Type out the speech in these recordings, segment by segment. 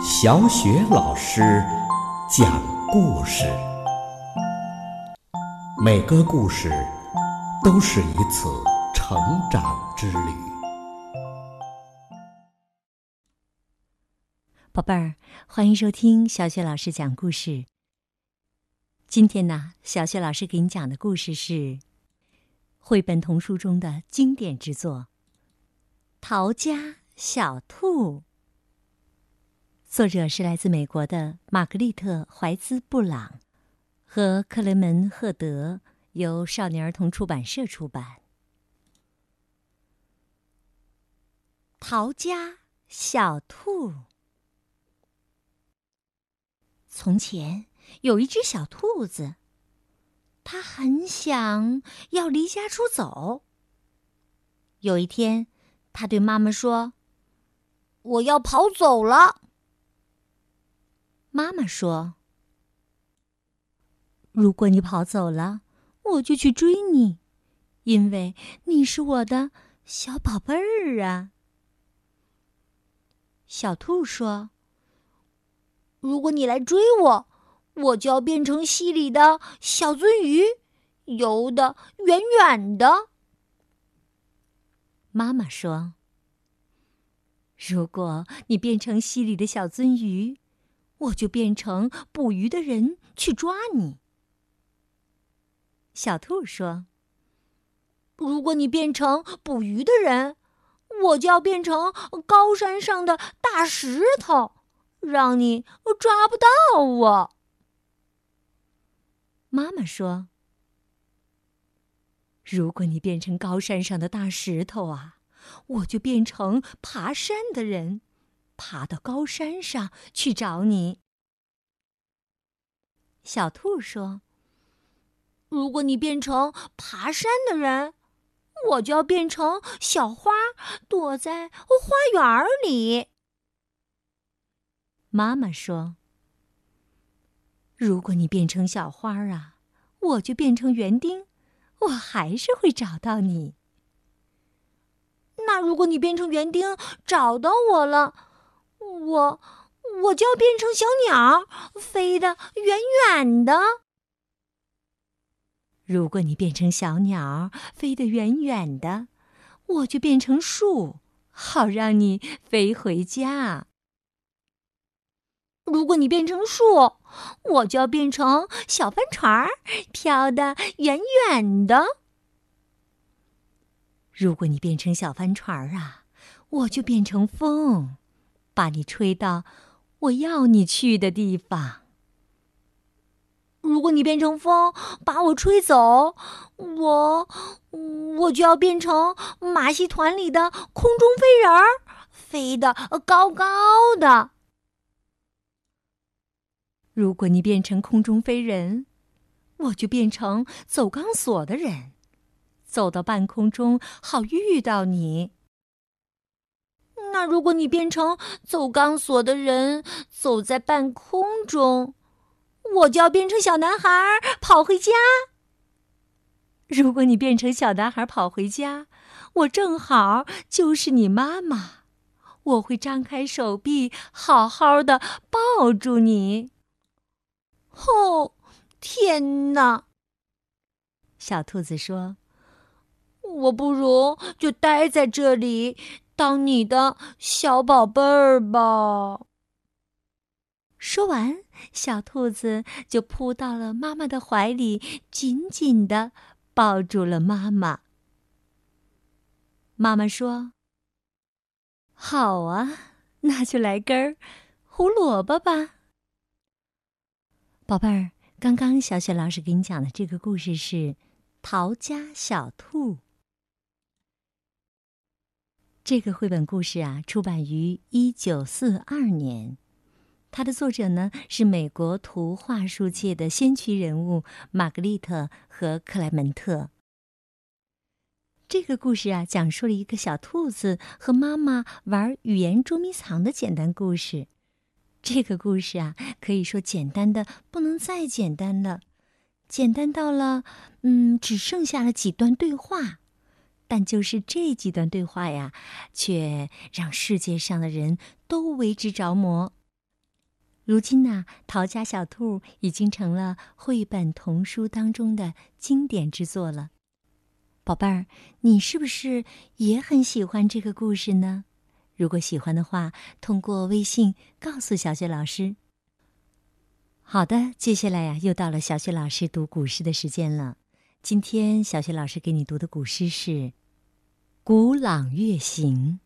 小雪老师讲故事，每个故事都是一次成长之旅。宝贝儿，欢迎收听小雪老师讲故事。今天呢，小雪老师给你讲的故事是绘本童书中的经典之作《逃家小兔》。作者是来自美国的玛格丽特·怀兹·布朗和克雷门·赫德，由少年儿童出版社出版。逃家小兔。从前有一只小兔子，它很想要离家出走。有一天，它对妈妈说：“我要跑走了。”妈妈说：“如果你跑走了，我就去追你，因为你是我的小宝贝儿啊。”小兔说：“如果你来追我，我就要变成溪里的小鳟鱼，游得远远的。”妈妈说：“如果你变成溪里的小鳟鱼，”我就变成捕鱼的人去抓你。小兔说：“如果你变成捕鱼的人，我就要变成高山上的大石头，让你抓不到我。”妈妈说：“如果你变成高山上的大石头啊，我就变成爬山的人。”爬到高山上去找你，小兔说：“如果你变成爬山的人，我就要变成小花，躲在花园里。”妈妈说：“如果你变成小花啊，我就变成园丁，我还是会找到你。那如果你变成园丁，找到我了。”我我就要变成小鸟，飞得远远的。如果你变成小鸟，飞得远远的，我就变成树，好让你飞回家。如果你变成树，我就要变成小帆船，飘得远远的。如果你变成小帆船啊，我就变成风。把你吹到我要你去的地方。如果你变成风把我吹走，我我就要变成马戏团里的空中飞人儿，飞得高高的。如果你变成空中飞人，我就变成走钢索的人，走到半空中好遇到你。那如果你变成走钢索的人，走在半空中，我就要变成小男孩跑回家。如果你变成小男孩跑回家，我正好就是你妈妈，我会张开手臂，好好的抱住你。哦，天哪！小兔子说：“我不如就待在这里。”当你的小宝贝儿吧。说完，小兔子就扑到了妈妈的怀里，紧紧的抱住了妈妈。妈妈说：“好啊，那就来根胡萝卜吧。”宝贝儿，刚刚小雪老师给你讲的这个故事是《逃家小兔》。这个绘本故事啊，出版于一九四二年，它的作者呢是美国图画书界的先驱人物玛格丽特和克莱门特。这个故事啊，讲述了一个小兔子和妈妈玩语言捉迷藏的简单故事。这个故事啊，可以说简单的不能再简单了，简单到了，嗯，只剩下了几段对话。但就是这几段对话呀，却让世界上的人都为之着魔。如今呢，陶家小兔已经成了绘本童书当中的经典之作了。宝贝儿，你是不是也很喜欢这个故事呢？如果喜欢的话，通过微信告诉小雪老师。好的，接下来呀，又到了小雪老师读古诗的时间了。今天小雪老师给你读的古诗是《古朗月行》。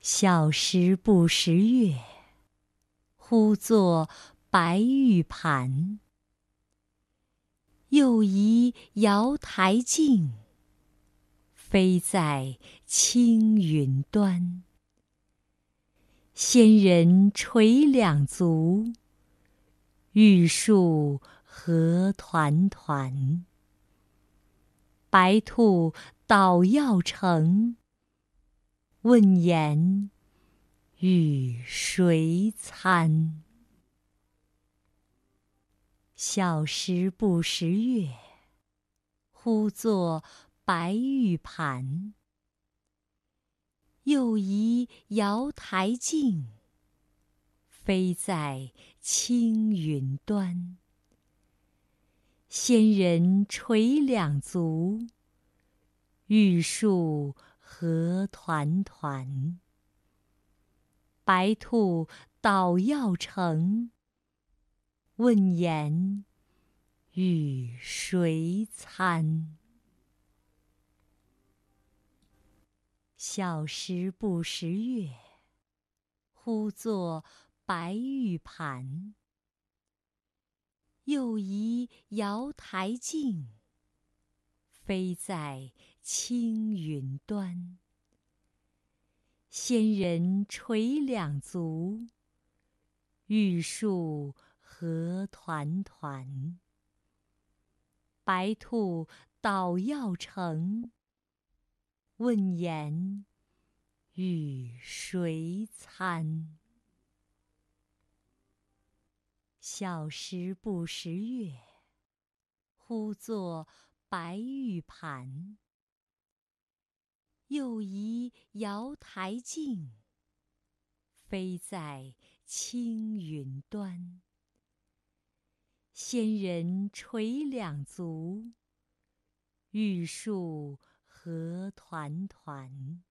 小时不识月，呼作白玉盘。又疑瑶台镜，飞在青云端。仙人垂两足，玉树何团团。白兔捣药成，问言与谁餐？小时不识月，呼作白玉盘。又疑瑶台镜，飞在青云端。仙人垂两足，玉树何团团。白兔捣药成，问言与谁餐？小时不识月，呼作白玉盘。又疑瑶台镜，飞在青云端。仙人垂两足，玉树何团团。白兔捣药成，问言与谁餐？小时不识月，呼作白玉盘。又疑瑶台镜，飞在青云端。仙人垂两足，玉树何团团。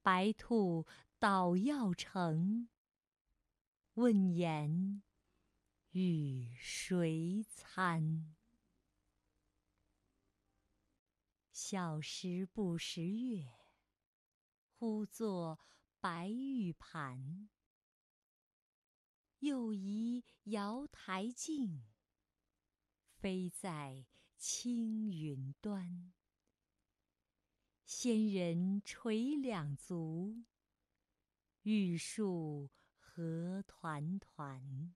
白兔捣药成，问言与谁餐？小时不识月，呼作白玉盘。又疑瑶台镜，飞在青云端。仙人垂两足，玉树何团团。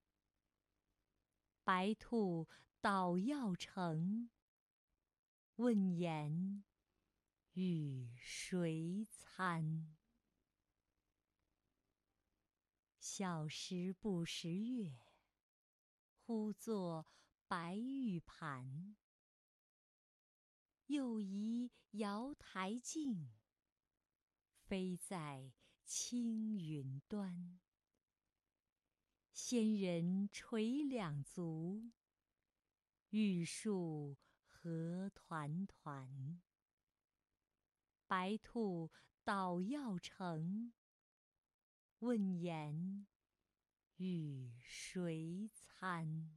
白兔捣药成，问言与谁餐？小时不识月，呼作白玉盘。又疑瑶台镜，飞在青云端。仙人垂两足，玉树何团团。白兔捣药成，问言与谁餐？